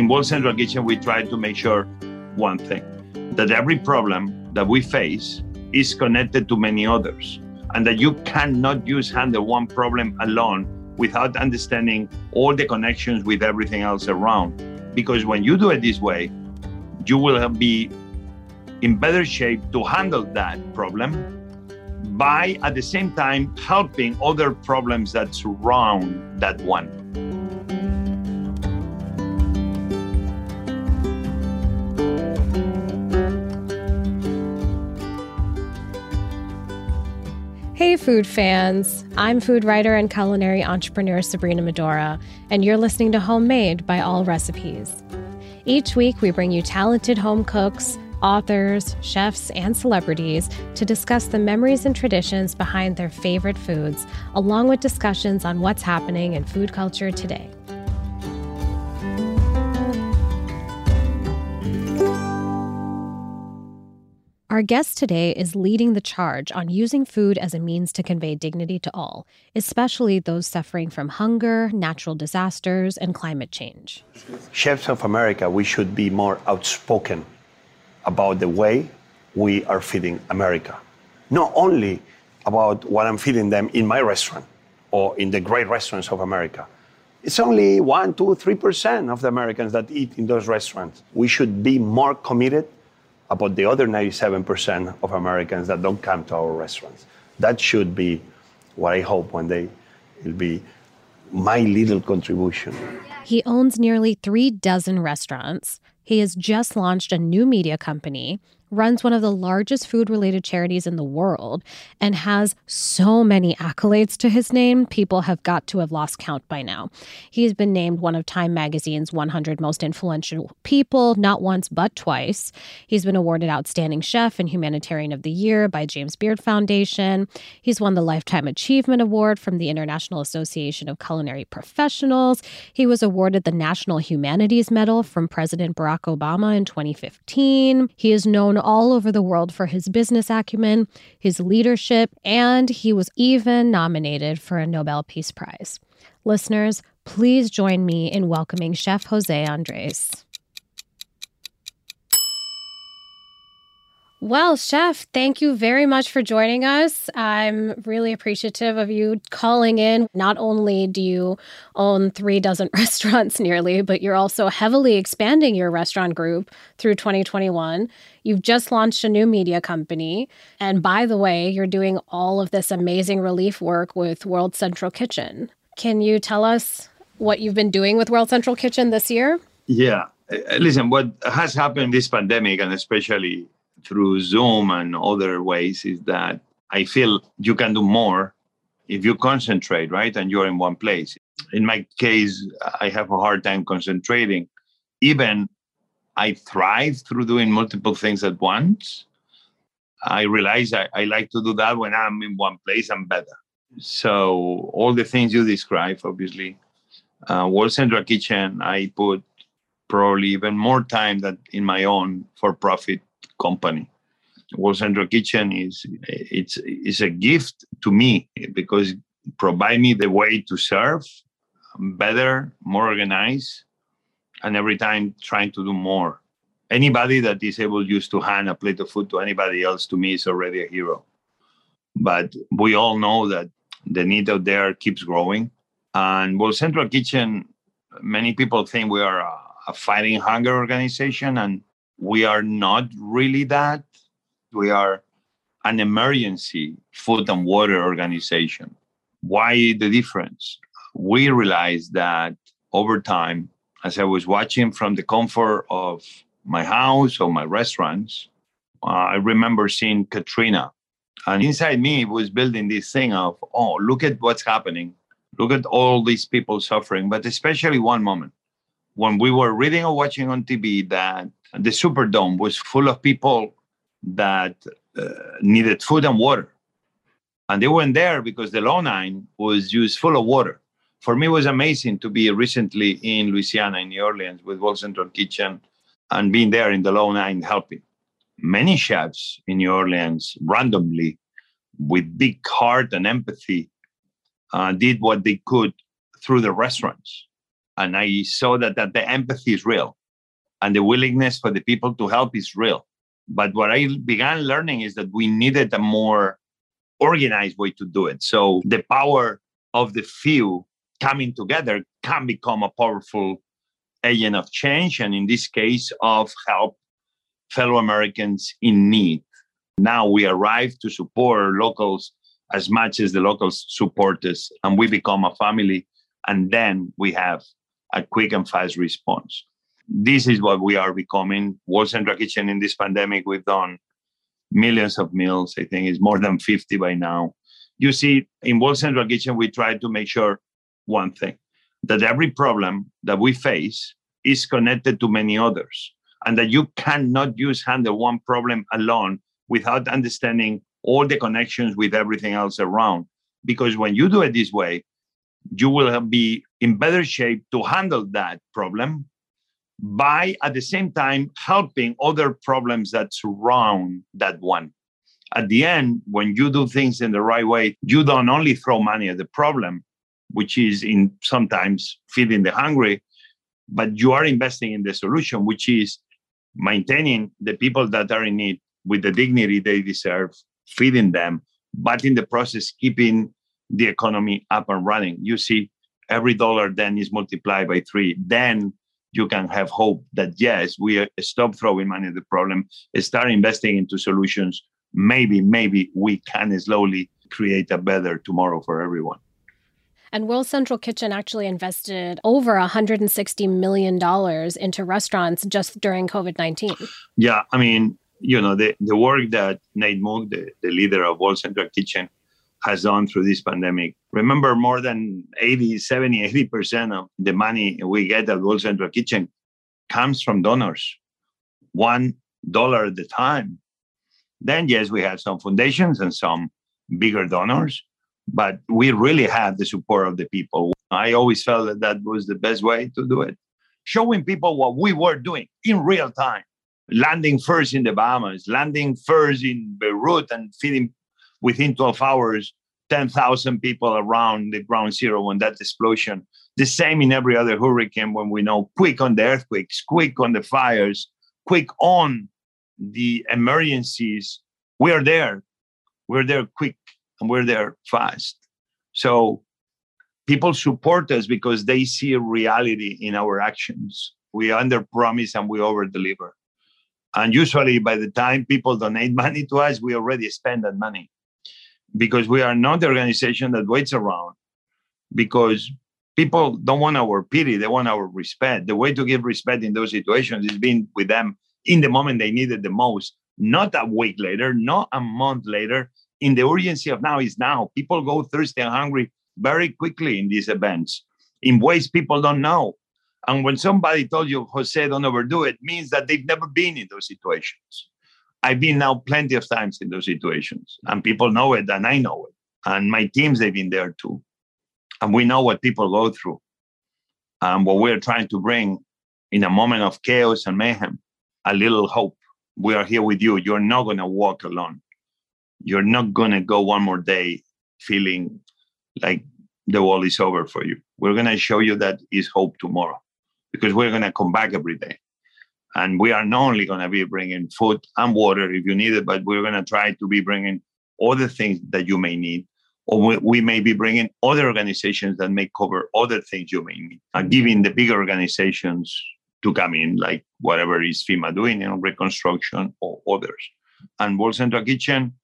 In World Central Kitchen, we try to make sure one thing that every problem that we face is connected to many others, and that you cannot use handle one problem alone without understanding all the connections with everything else around. Because when you do it this way, you will be in better shape to handle that problem by at the same time helping other problems that surround that one. Hey, food fans. I'm food writer and culinary entrepreneur Sabrina Medora, and you're listening to Homemade by Allrecipes. Each week, we bring you talented home cooks, authors, chefs, and celebrities to discuss the memories and traditions behind their favorite foods, along with discussions on what's happening in food culture today. Our guest today is leading the charge on using food as a means to convey dignity to all, especially those suffering from hunger, natural disasters, and climate change. Chefs of America, we should be more outspoken about the way we are feeding America. Not only about what I'm feeding them in my restaurant or in the great restaurants of America. It's only one, two, three percent of the Americans that eat in those restaurants. We should be more committed about the other 97% of Americans that don't come to our restaurants. That should be what I hope one day will be my little contribution. He owns nearly three dozen restaurants. He has just launched a new media company runs one of the largest food related charities in the world, and has so many accolades to his name, people have got to have lost count by now. He's been named one of Time Magazine's 100 most influential people, not once, but twice. He's been awarded Outstanding Chef and Humanitarian of the Year by James Beard Foundation. He's won the Lifetime Achievement Award from the International Association of Culinary Professionals. He was awarded the National Humanities Medal from President Barack Obama in 2015. He is known all over the world for his business acumen, his leadership, and he was even nominated for a Nobel Peace Prize. Listeners, please join me in welcoming Chef Jose Andres. Well, Chef, thank you very much for joining us. I'm really appreciative of you calling in. Not only do you own three dozen restaurants nearly, but you're also heavily expanding your restaurant group through 2021. You've just launched a new media company. And by the way, you're doing all of this amazing relief work with World Central Kitchen. Can you tell us what you've been doing with World Central Kitchen this year? Yeah. Uh, listen, what has happened this pandemic, and especially through Zoom and other ways is that I feel you can do more if you concentrate, right? And you're in one place. In my case, I have a hard time concentrating. Even I thrive through doing multiple things at once. I realize I, I like to do that when I'm in one place, I'm better. So, all the things you describe, obviously, uh, World Central Kitchen, I put probably even more time than in my own for profit company. World Central Kitchen is it's is a gift to me because it provide me the way to serve better, more organized, and every time trying to do more. Anybody that is able just to hand a plate of food to anybody else to me is already a hero. But we all know that the need out there keeps growing. And World Central Kitchen, many people think we are a, a fighting hunger organization, and we are not really that. We are an emergency food and water organization. Why the difference? We realized that over time, as I was watching from the comfort of my house or my restaurants, uh, I remember seeing Katrina And inside me was building this thing of, oh, look at what's happening. Look at all these people suffering, but especially one moment when we were reading or watching on TV that the Superdome was full of people that uh, needed food and water. And they weren't there because the Low Nine was used full of water. For me, it was amazing to be recently in Louisiana, in New Orleans, with World Central Kitchen and being there in the Low Nine helping. Many chefs in New Orleans randomly, with big heart and empathy, uh, did what they could through the restaurants. And I saw that, that the empathy is real and the willingness for the people to help is real. But what I began learning is that we needed a more organized way to do it. So the power of the few coming together can become a powerful agent of change, and in this case, of help fellow Americans in need. Now we arrive to support locals as much as the locals support us, and we become a family, and then we have a quick and fast response. This is what we are becoming. World Central Kitchen in this pandemic, we've done millions of meals. I think it's more than 50 by now. You see, in World Central Kitchen, we try to make sure one thing that every problem that we face is connected to many others, and that you cannot use handle one problem alone without understanding all the connections with everything else around. Because when you do it this way, you will be in better shape to handle that problem by at the same time helping other problems that surround that one. At the end, when you do things in the right way, you don't only throw money at the problem, which is in sometimes feeding the hungry, but you are investing in the solution, which is maintaining the people that are in need with the dignity they deserve, feeding them, but in the process, keeping the economy up and running. You see, every dollar then is multiplied by three. Then you can have hope that yes, we stop throwing money at the problem, start investing into solutions. Maybe, maybe we can slowly create a better tomorrow for everyone. And World Central Kitchen actually invested over $160 million into restaurants just during COVID 19. Yeah, I mean, you know, the, the work that Nate Mook, the, the leader of World Central Kitchen, has done through this pandemic. Remember, more than 80, 70, 80% of the money we get at World Central Kitchen comes from donors, one dollar at a time. Then, yes, we have some foundations and some bigger donors, but we really have the support of the people. I always felt that that was the best way to do it. Showing people what we were doing in real time, landing first in the Bahamas, landing first in Beirut and feeding within 12 hours 10,000 people around the ground zero when that explosion. The same in every other hurricane when we know quick on the earthquakes, quick on the fires, quick on the emergencies. We are there. We're there quick and we're there fast. So people support us because they see reality in our actions. We under promise and we over deliver. And usually by the time people donate money to us, we already spend that money because we are not the organization that waits around because people don't want our pity they want our respect. The way to give respect in those situations is being with them in the moment they need it the most not a week later not a month later. In the urgency of now is now. People go thirsty and hungry very quickly in these events in ways people don't know. And when somebody told you jose don't overdo it means that they've never been in those situations I've been now plenty of times in those situations, and people know it, and I know it, and my teams they've been there too, and we know what people go through, and what we're trying to bring in a moment of chaos and mayhem, a little hope. We are here with you. You're not going to walk alone. You're not going to go one more day feeling like the world is over for you. We're going to show you that is hope tomorrow because we're going to come back every day. And we are not only going to be bringing food and water if you need it, but we're going to try to be bringing other things that you may need. Or we, may be bringing other organizations that may cover other things you may need. And giving the bigger organizations to come in, like whatever is FEMA doing in reconstruction or others. And World Central Kitchen,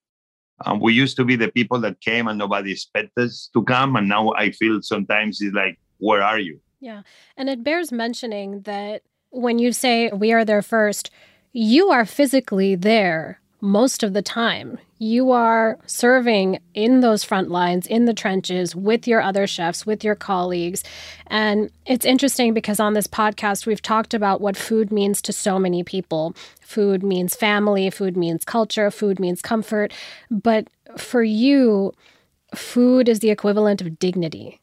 um, we used to be the people that came and nobody expected us to come. And now I feel sometimes it's like, where are you? Yeah. And it bears mentioning that when you say we are there first, you are physically there most of the time. You are serving in those front lines, in the trenches, with your other chefs, with your colleagues. And it's interesting because on this podcast, we've talked about what food means to so many people. Food means family, food means culture, food means comfort. But for you, food is the equivalent of dignity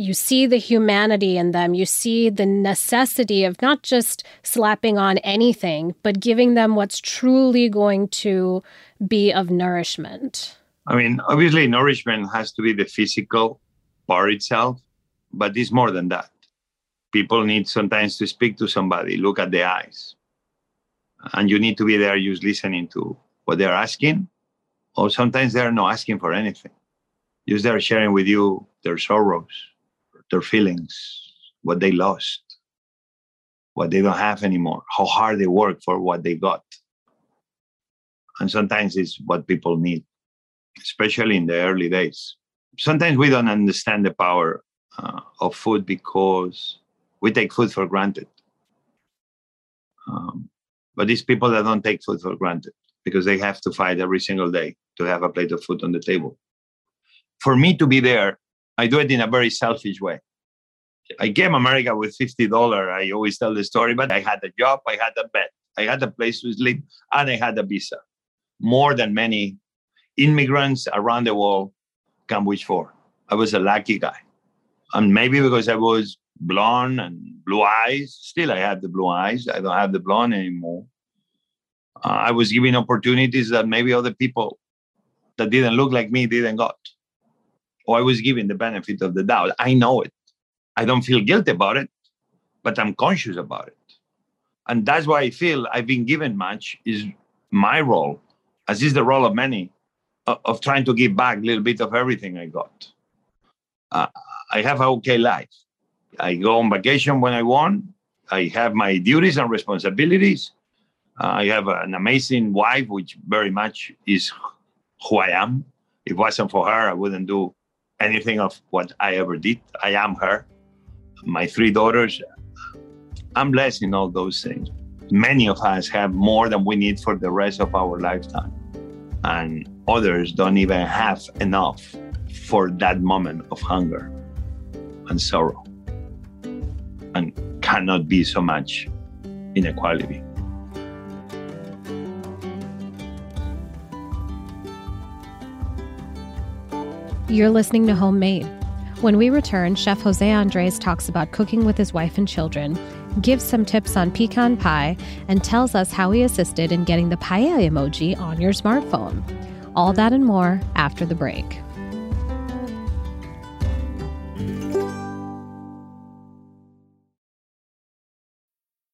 you see the humanity in them. You see the necessity of not just slapping on anything, but giving them what's truly going to be of nourishment. I mean, obviously, nourishment has to be the physical part itself, but it's more than that. People need sometimes to speak to somebody, look at the eyes. And you need to be there just listening to what they're asking, or sometimes they're not asking for anything. Just they're sharing with you their sorrows, their feelings, what they lost, what they don't have anymore, how hard they work for what they got. And sometimes it's what people need, especially in the early days. Sometimes we don't understand the power uh, of food because we take food for granted. Um, but these people that don't take food for granted because they have to fight every single day to have a plate of food on the table. For me to be there I do it in a very selfish way. I came America with fifty dollar. I always tell the story, but I had a job, I had a bed, I had a place to sleep, and I had a visa. More than many immigrants around the world can wish for. I was a lucky guy, and maybe because I was blonde and blue eyes. Still, I have the blue eyes. I don't have the blonde anymore. Uh, I was given opportunities that maybe other people that didn't look like me didn't got I was given the benefit of the doubt. I know it. I don't feel guilty about it, but I'm conscious about it. And that's why I feel I've been given much is my role, as is the role of many, of, of trying to give back a little bit of everything I got. Uh, I have an okay life. I go on vacation when I want. I have my duties and responsibilities. Uh, I have an amazing wife, which very much is who I am. If it wasn't for her, I wouldn't do anything of what I ever did. I am her. My three daughters, I'm blessed in all those things. Many of us have more than we need for the rest of our lifetime. And others don't even have enough for that moment of hunger and sorrow. And cannot be so much inequality. You're listening to Homemade. When we return, Chef Jose Andres talks about cooking with his wife and children, gives some tips on pecan pie, and tells us how he assisted in getting the paella emoji on your smartphone. All that and more after the break.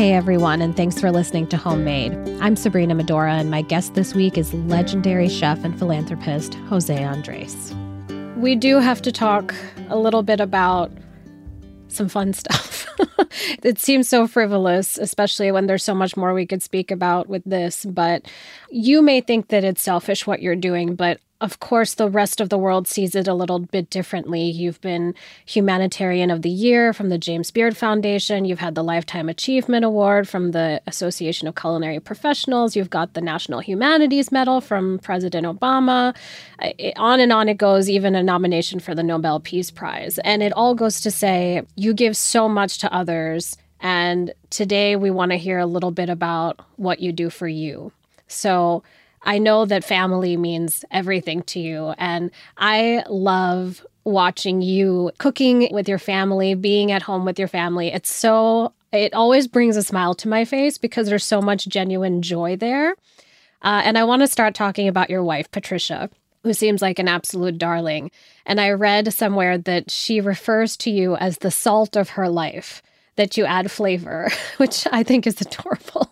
Hey everyone, and thanks for listening to Homemade. I'm Sabrina Medora, and my guest this week is legendary chef and philanthropist Jose Andres. We do have to talk a little bit about some fun stuff. it seems so frivolous, especially when there's so much more we could speak about with this. But you may think that it's selfish what you're doing, but of course, the rest of the world sees it a little bit differently. You've been Humanitarian of the Year from the James Beard Foundation. You've had the Lifetime Achievement Award from the Association of Culinary Professionals. You've got the National Humanities Medal from President Obama. On and on it goes, even a nomination for the Nobel Peace Prize. And it all goes to say you give so much to others And today we want to hear a little bit about what you do for you. So I know that family means everything to you. And I love watching you cooking with your family, being at home with your family. It's so, it always brings a smile to my face because there's so much genuine joy there. Uh, and I want to start talking about your wife, Patricia, who seems like an absolute darling. And I read somewhere that she refers to you as the salt of her life, that you add flavor, which I think is adorable.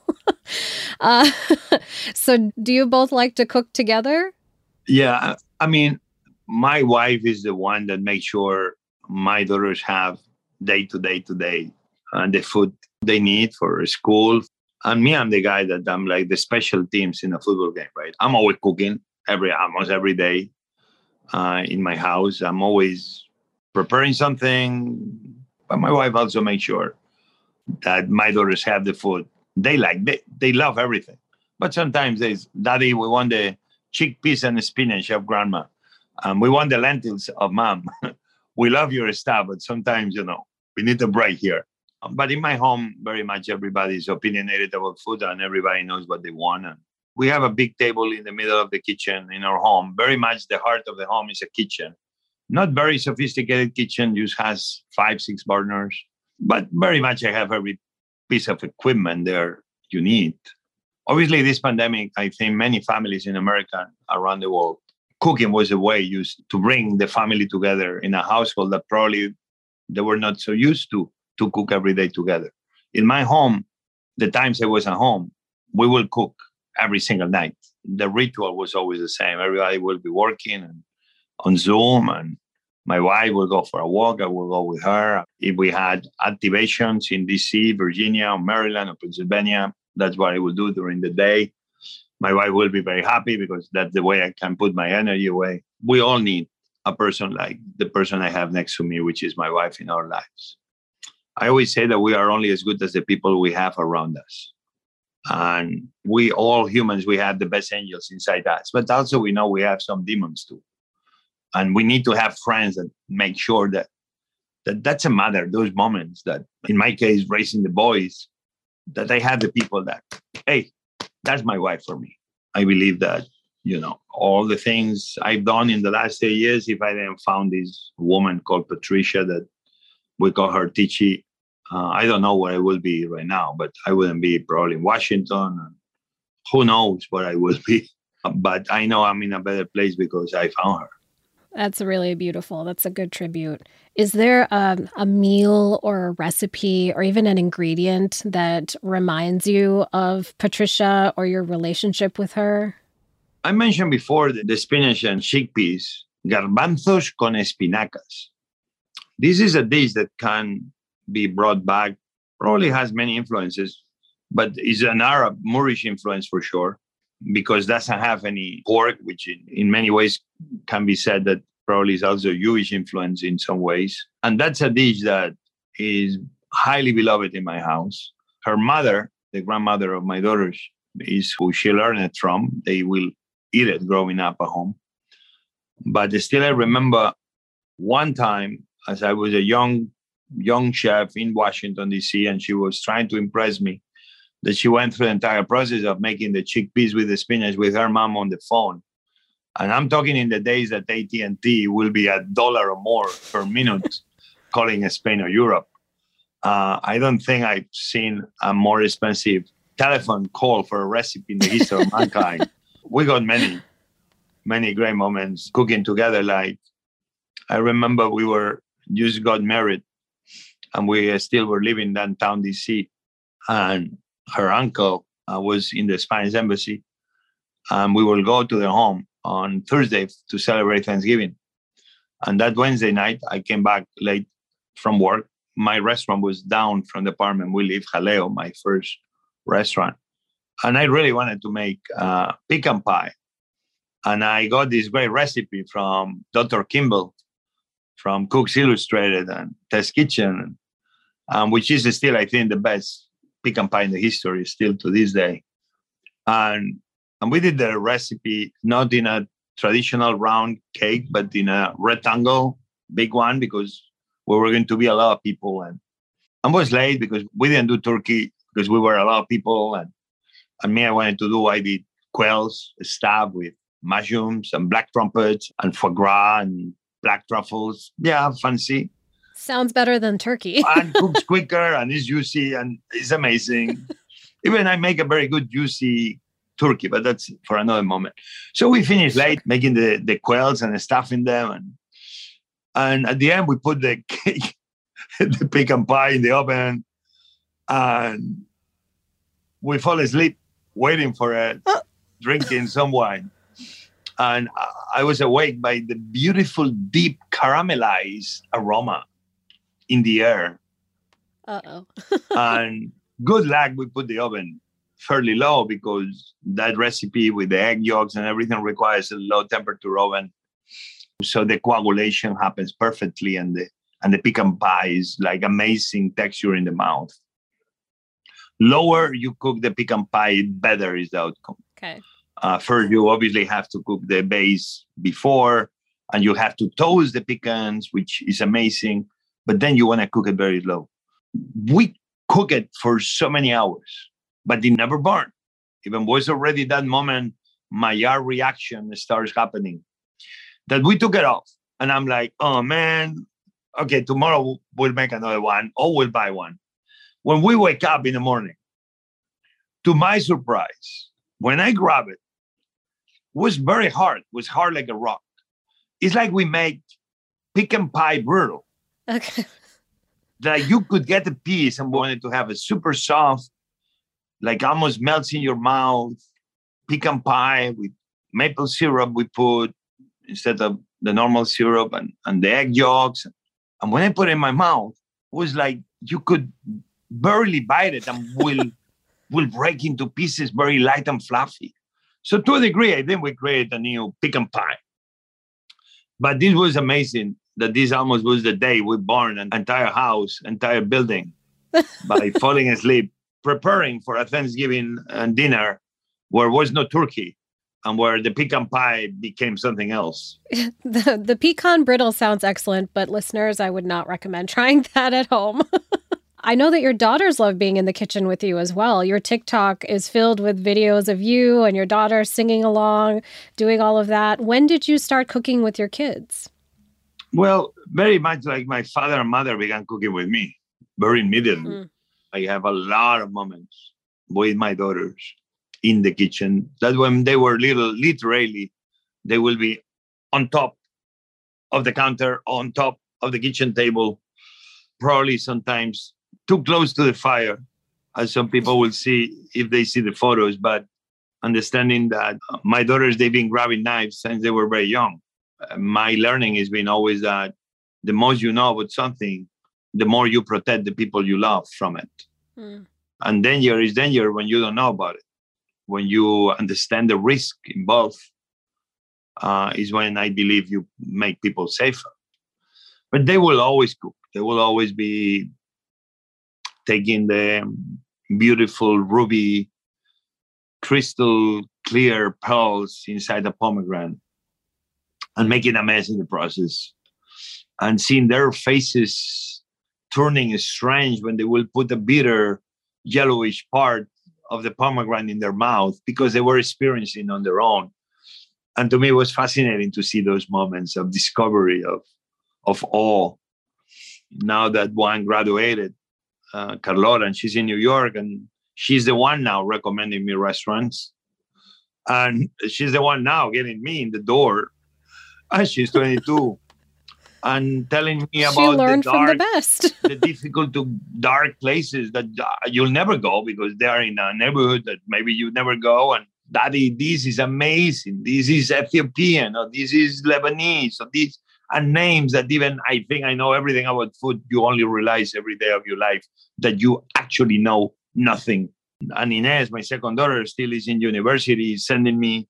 uh, so, do you both like to cook together? Yeah. I mean, my wife is the one that makes sure my daughters have day to day to day and the food they need for school. And me, I'm the guy that I'm like the special teams in a football game, right? I'm always cooking every almost every day uh, in my house. I'm always preparing something, but my wife also makes sure that my daughters have the food they like. They they love everything, but sometimes they, Daddy, we want the chickpeas and the spinach of Grandma we want the lentils of mom. we love your stuff, but sometimes, you know, we need a break here. But in my home, very much everybody is opinionated about food and everybody knows what they want. And we have a big table in the middle of the kitchen in our home. Very much the heart of the home is a kitchen. Not very sophisticated kitchen, just has five, six burners. But very much I have every piece of equipment there you need. Obviously, this pandemic, I think many families in America around the world cooking was a way used to bring the family together in a household that probably they were not so used to to cook every day together. In my home, the times I was at home, we will cook every single night. The ritual was always the same. Everybody will be working and on Zoom, and my wife will go for a walk. I will go with her. If we had activations in DC, Virginia, or Maryland, or Pennsylvania, that's what I will do during the day my wife will be very happy because that's the way I can put my energy away. We all need a person like the person I have next to me, which is my wife in our lives. I always say that we are only as good as the people we have around us. And we all humans, we have the best angels inside us, but also we know we have some demons too. And we need to have friends that make sure that, that that's a matter, those moments that, in my case, raising the boys, that I have the people that, hey, that's my wife for me. I believe that, you know, all the things I've done in the last eight years, if I didn't found this woman called Patricia that we call her Tichy, uh, I don't know where I will be right now, but I wouldn't be probably in Washington. Who knows where I will be. But I know I'm in a better place because I found her. That's really beautiful. That's a good tribute. Is there a, a, meal or a recipe or even an ingredient that reminds you of Patricia or your relationship with her? I mentioned before the, the spinach and chickpeas, garbanzos con espinacas. This is a dish that can be brought back, probably has many influences, but is an Arab Moorish influence for sure because doesn't have any pork, which in, in many ways can be said that probably is also Jewish influence in some ways. And that's a dish that is highly beloved in my house. Her mother, the grandmother of my daughters, is who she learned it from. They will eat it growing up at home. But still, I remember one time as I was a young young chef in Washington D.C. and she was trying to impress me that she went through the entire process of making the chickpeas with the spinach with her mom on the phone and I'm talking in the days that AT&T will be a dollar or more per minute calling Spain or Europe. Uh, I don't think I've seen a more expensive telephone call for a recipe in the history of mankind. We got many, many great moments cooking together. Like I remember we were just got married and we still were living downtown DC. And her uncle uh, was in the Spanish embassy. And we will go to their home on Thursday to celebrate Thanksgiving. And that Wednesday night, I came back late from work. My restaurant was down from the apartment we live, Jaleo, my first restaurant. And I really wanted to make uh, pecan pie. And I got this great recipe from Dr. Kimball from Cooks Illustrated and Test Kitchen, um, which is still, I think, the best pecan pie in the history, still to this day. And and we did the recipe not in a traditional round cake, but in a rectangle, big one, because we were going to be a lot of people. And I was late because we didn't do turkey because we were a lot of people and and me I wanted to do I did quails stuffed with mushrooms and black trumpets and foie gras and black truffles. Yeah, fancy. Sounds better than turkey. and cooks quicker and is juicy and is amazing. Even I make a very good juicy turkey, but that's for another moment. So we finished late making the, the quails and stuffing them. And, and at the end, we put the cake, the pecan pie in the oven. And we fall asleep waiting for it, uh. drinking some wine. And I was awake by the beautiful, deep caramelized aroma in the air. Uh oh. and good luck, we put the oven fairly low because that recipe with the egg yolks and everything requires a low temperature oven. So the coagulation happens perfectly and the and the pecan pie is like amazing texture in the mouth. Lower you cook the pecan pie, better is the outcome. Okay. Uh, first, you obviously have to cook the base before, and you have to toast the pecans, which is amazing. But then you want to cook it very low. We cook it for so many hours, but it never burned. Even was already that moment, Maillard reaction starts happening. That we took it off, and I'm like, oh man, okay, tomorrow we'll make another one, or we'll buy one. When we wake up in the morning, to my surprise, when I grab it, was very hard. was hard like a rock. It's like we make pecan pie brutal. Okay. That you could get a piece and wanted to have a super soft, like almost melts in your mouth, pecan pie with maple syrup we put instead of the normal syrup and, and the egg yolks. And when I put it in my mouth, it was like you could barely bite it and will will break into pieces very light and fluffy. So to a degree, I think we created a new pecan pie. But this was amazing that this almost was the day we burned an entire house, entire building by falling asleep, preparing for a Thanksgiving and dinner where was no turkey and where the pecan pie became something else. the the pecan brittle sounds excellent, but listeners, I would not recommend trying that at home. I know that your daughters love being in the kitchen with you as well. Your TikTok is filled with videos of you and your daughter singing along, doing all of that. When did you start cooking with your kids? Well, very much like my father and mother began cooking with me very immediately. Mm. I have a lot of moments with my daughters in the kitchen that when they were little, literally, they will be on top of the counter, on top of the kitchen table, probably sometimes too close to the fire, as some people will see if they see the photos. But understanding that my daughters, they've been grabbing knives since they were very young. My learning has been always that the more you know about something, the more you protect the people you love from it. Mm. And danger is danger when you don't know about it. When you understand the risk involved, uh, is when I believe you make people safer. But they will always cook. They will always be taking the beautiful ruby crystal clear pearls inside the pomegranate and making a mess in the process and seeing their faces turning strange when they will put the bitter yellowish part of the pomegranate in their mouth because they were experiencing on their own and to me it was fascinating to see those moments of discovery of of awe now that one graduated uh, Carlota, and she's in New York, and she's the one now recommending me restaurants, and she's the one now getting me in the door. And she's 22, and telling me about the dark, from the best, the difficult to dark places that uh, you'll never go because they are in a neighborhood that maybe you never go, and daddy, this is amazing. This is Ethiopian, or this is Lebanese, or this and names that even I think I know everything about food. You only realize every day of your life that you actually know nothing. And Inez, my second daughter, still is in university, is sending me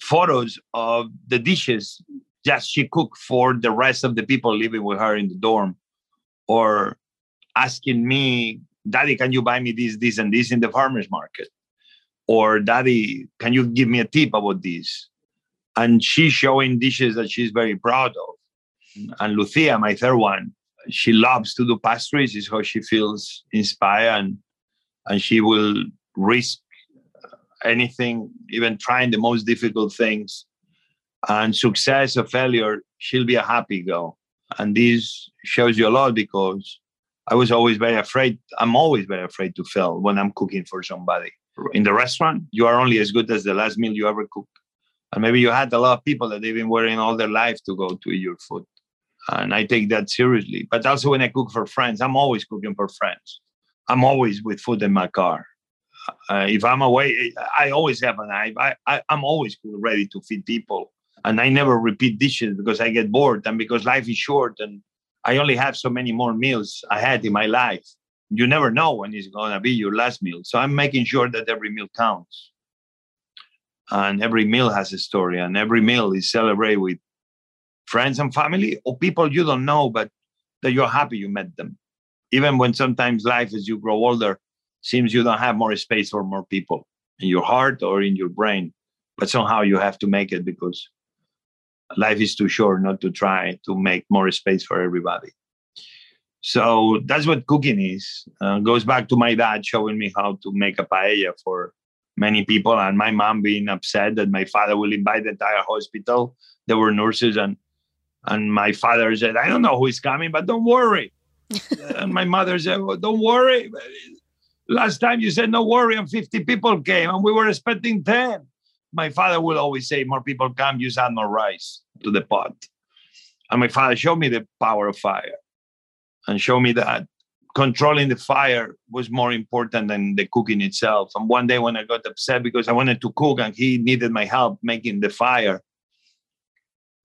photos of the dishes just she cooked for the rest of the people living with her in the dorm, or asking me, Daddy, can you buy me this, this, and this in the farmers market? Or Daddy, can you give me a tip about this? and she's showing dishes that she's very proud of. And Lucia, my third one, she loves to do pastries. Is how she feels inspired, and and she will risk anything, even trying the most difficult things. And success or failure, she'll be a happy girl. And this shows you a lot because I was always very afraid. I'm always very afraid to fail when I'm cooking for somebody. In the restaurant, you are only as good as the last meal you ever cook. And maybe you had a lot of people that they've been waiting all their life to go to eat your food. And I take that seriously. But also when I cook for friends, I'm always cooking for friends. I'm always with food in my car. Uh, if I'm away, I always have a knife. I, I, I'm always ready to feed people. And I never repeat dishes because I get bored and because life is short and I only have so many more meals ahead in my life. You never know when it's going to be your last meal. So I'm making sure that every meal counts. And every meal has a story, and every meal is celebrated with friends and family or people you don't know, but that you're happy you met them. Even when sometimes life, as you grow older, seems you don't have more space for more people in your heart or in your brain, but somehow you have to make it because life is too short not to try to make more space for everybody. So that's what cooking is. Uh, goes back to my dad showing me how to make a paella for many people, and my mom being upset that my father will invite the entire hospital. There were nurses, and and my father said, "I don't know who is coming, but don't worry." and my mother said, well, "Don't worry. Last time you said no worry, and 50 people came, and we were expecting 10." my father would always say, more people come, use add more rice to the pot. And my father showed me the power of fire and showed me that controlling the fire was more important than the cooking itself. And one day when I got upset because I wanted to cook and he needed my help making the fire,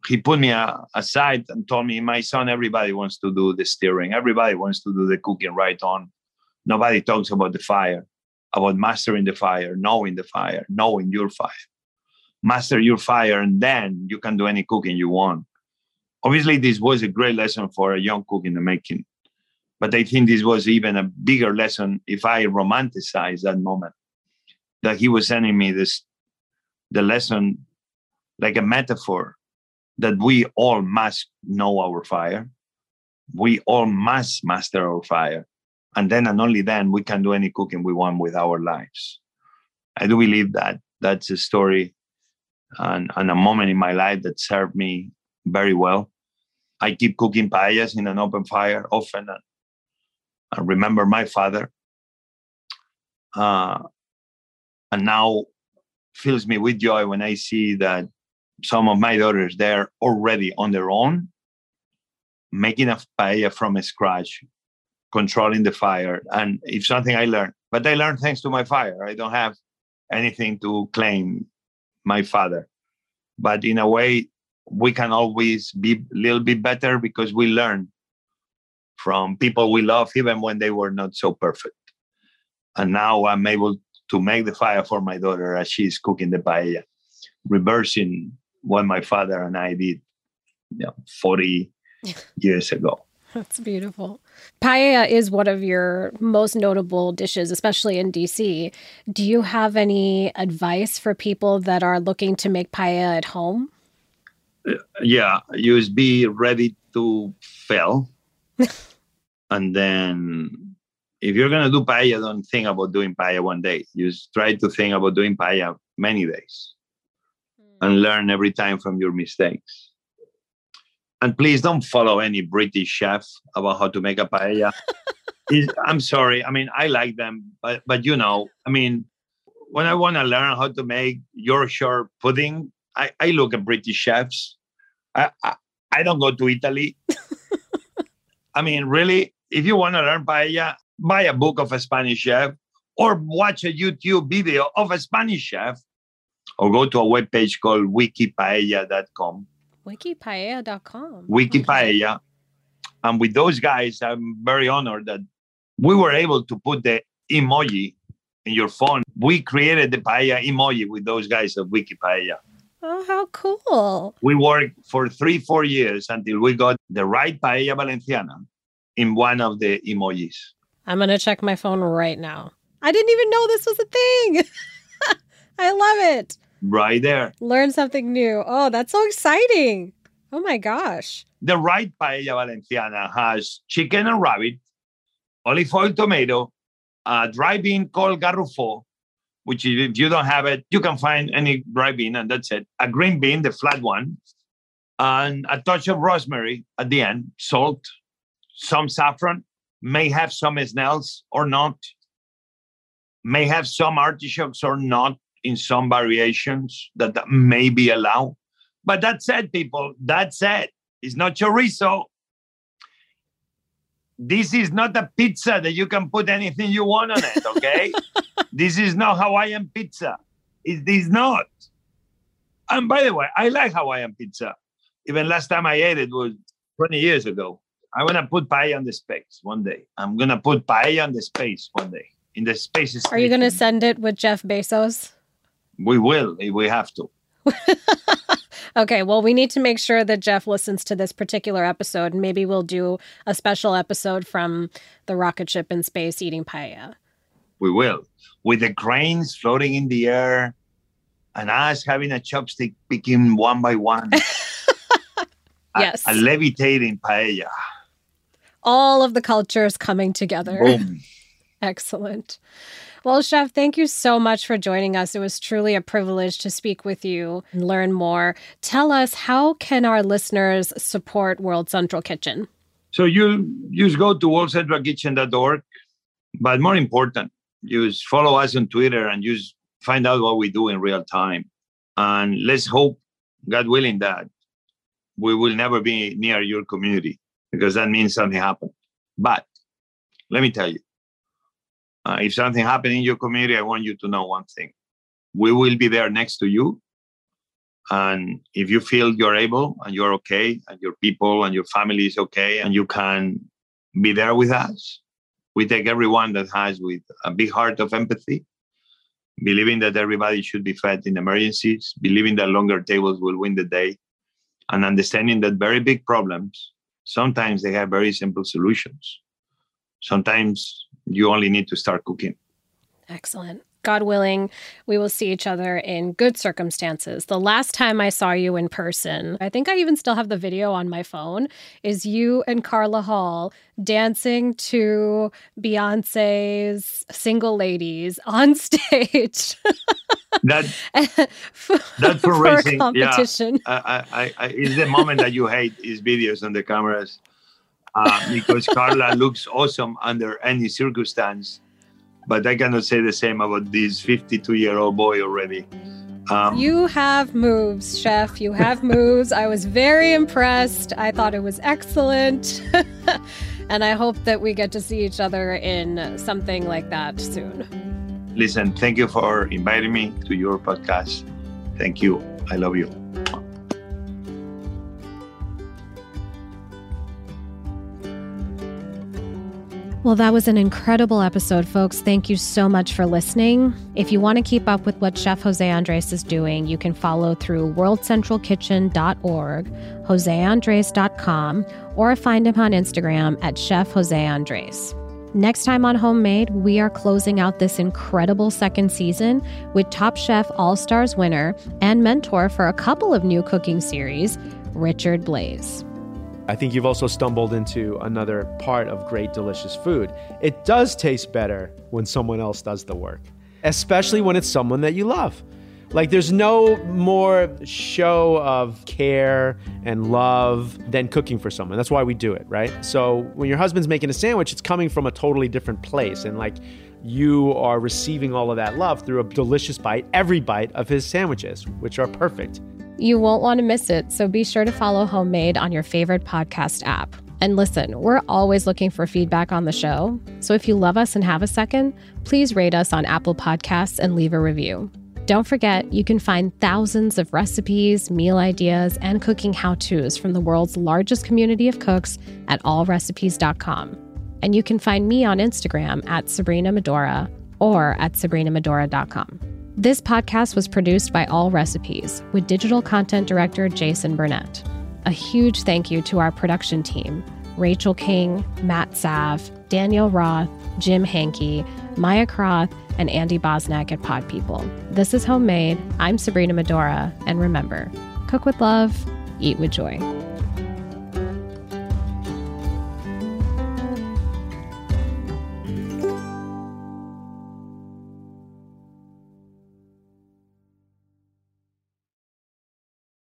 he put me aside and told me, My son, everybody wants to do the steering, everybody wants to do the cooking right on. Nobody talks about the fire, about mastering the fire, knowing the fire, knowing your fire master your fire, and then you can do any cooking you want. Obviously, this was a great lesson for a young cook in the making. But I think this was even a bigger lesson if I romanticize that moment. That he was sending me this the lesson like a metaphor that we all must know our fire. We all must master our fire. And then and only then we can do any cooking we want with our lives. I do believe that that's a story and, and a moment in my life that served me very well. I keep cooking paellas in an open fire often. And I remember my father. Uh, and now fills me with joy when I see that some of my daughters they're already on their own making a paella from scratch controlling the fire and it's something i learned but i learned thanks to my fire i don't have anything to claim my father. But in a way, we can always be a little bit better because we learn from people we love, even when they were not so perfect. And now I'm able to make the fire for my daughter as she's cooking the paella, reversing what my father and I did you know, 40 years ago. That's beautiful. Paella is one of your most notable dishes, especially in DC. Do you have any advice for people that are looking to make paella at home? Uh, yeah, you just be ready to fail. and then if you're going to do paella, don't think about doing paella one day. You just try to think about doing paella many days mm. and learn every time from your mistakes and please don't follow any British chef about how to make a paella. I'm sorry. I mean, I like them, but but you know, I mean, when I want to learn how to make Yorkshire pudding, I, I look at British chefs. I, I, I don't go to Italy. I mean, really, if you want to learn paella, buy a book of a Spanish chef or watch a YouTube video of a Spanish chef or go to a webpage called wikipaella.com Wikipaella.com. Wikipaella. Okay. And with those guys, I'm very honored that we were able to put the emoji in your phone. We created the paella emoji with those guys at Wikipaella. Oh, how cool. We worked for three, four years until we got the right paella valenciana in one of the emojis. I'm going to check my phone right now. I didn't even know this was a thing. I love it right there. Learn something new. Oh, that's so exciting. Oh my gosh. The right paella valenciana has chicken and rabbit, olive oil tomato, a dry bean called garrofó, which if you don't have it, you can find any dry bean and that's it. A green bean, the flat one, and a touch of rosemary at the end, salt, some saffron, may have some snails or not, may have some artichokes or not in some variations that, that may be allowed. But that said, people. that said, It's not chorizo. This is not a pizza that you can put anything you want on it, okay? this is not Hawaiian pizza. It is not. And by the way, I like Hawaiian pizza. Even last time I ate it was 20 years ago. I'm gonna put paella on the space one day. I'm gonna put paella on the space one day. In the space. Are you gonna send it with Jeff Bezos? We will if we have to. okay, well, we need to make sure that Jeff listens to this particular episode, and maybe we'll do a special episode from the rocket ship in space eating paella. We will, with the grains floating in the air, and us having a chopstick picking one by one. yes, a, a levitating paella. All of the cultures coming together. Boom. Excellent. Well, Chef, thank you so much for joining us. It was truly a privilege to speak with you and learn more. Tell us, how can our listeners support World Central Kitchen? So you just go to worldcentralkitchen.org, but more important, just follow us on Twitter and just find out what we do in real time. And let's hope, God willing, that we will never be near your community because that means something happened. But let me tell you, uh, if something happened in your community, I want you to know one thing. We will be there next to you. And if you feel you're able and you're okay, and your people and your family is okay, and you can be there with us, we take everyone that has with a big heart of empathy, believing that everybody should be fed in emergencies, believing that longer tables will win the day, and understanding that very big problems sometimes they have very simple solutions. Sometimes you only need to start cooking. Excellent. God willing, we will see each other in good circumstances. The last time I saw you in person, I think I even still have the video on my phone, is you and Carla Hall dancing to Beyonce's Single Ladies on stage. that that for, racing, competition. Yeah, I, I, I, it's the moment that you hate his videos on the cameras uh, because Carla looks awesome under any circumstance. But I cannot say the same about this 52 year old boy already. Um, you have moves, chef. You have moves. I was very impressed. I thought it was excellent. and I hope that we get to see each other in something like that soon. Listen, thank you for inviting me to your podcast. Thank you. I love you. Well, that was an incredible episode, folks. Thank you so much for listening. If you want to keep up with what Chef Jose Andres is doing, you can follow through worldcentralkitchen.org, joseandres.com, or find him on Instagram at Chef Jose Andres. Next time on Homemade, we are closing out this incredible second season with Top Chef All Stars winner and mentor for a couple of new cooking series, Richard Blais. I think you've also stumbled into another part of great, delicious food. It does taste better when someone else does the work, especially when it's someone that you love. Like, there's no more show of care and love than cooking for someone. That's why we do it, right? So, when your husband's making a sandwich, it's coming from a totally different place. And, like, you are receiving all of that love through a delicious bite, every bite of his sandwiches, which are perfect. You won't want to miss it, so be sure to follow Homemade on your favorite podcast app. And listen, we're always looking for feedback on the show. So if you love us and have a second, please rate us on Apple Podcasts and leave a review. Don't forget, you can find thousands of recipes, meal ideas, and cooking how to's from the world's largest community of cooks at allrecipes.com. And you can find me on Instagram at Sabrina Medora or at sabrinamedora.com. This podcast was produced by Allrecipes with digital content director Jason Burnett. A huge thank you to our production team Rachel King, Matt Sav, Daniel Roth, Jim Hankey, Maya Croth, and Andy Bosnack at Pod People. This is Homemade. I'm Sabrina Medora, and remember, cook with love, eat with joy.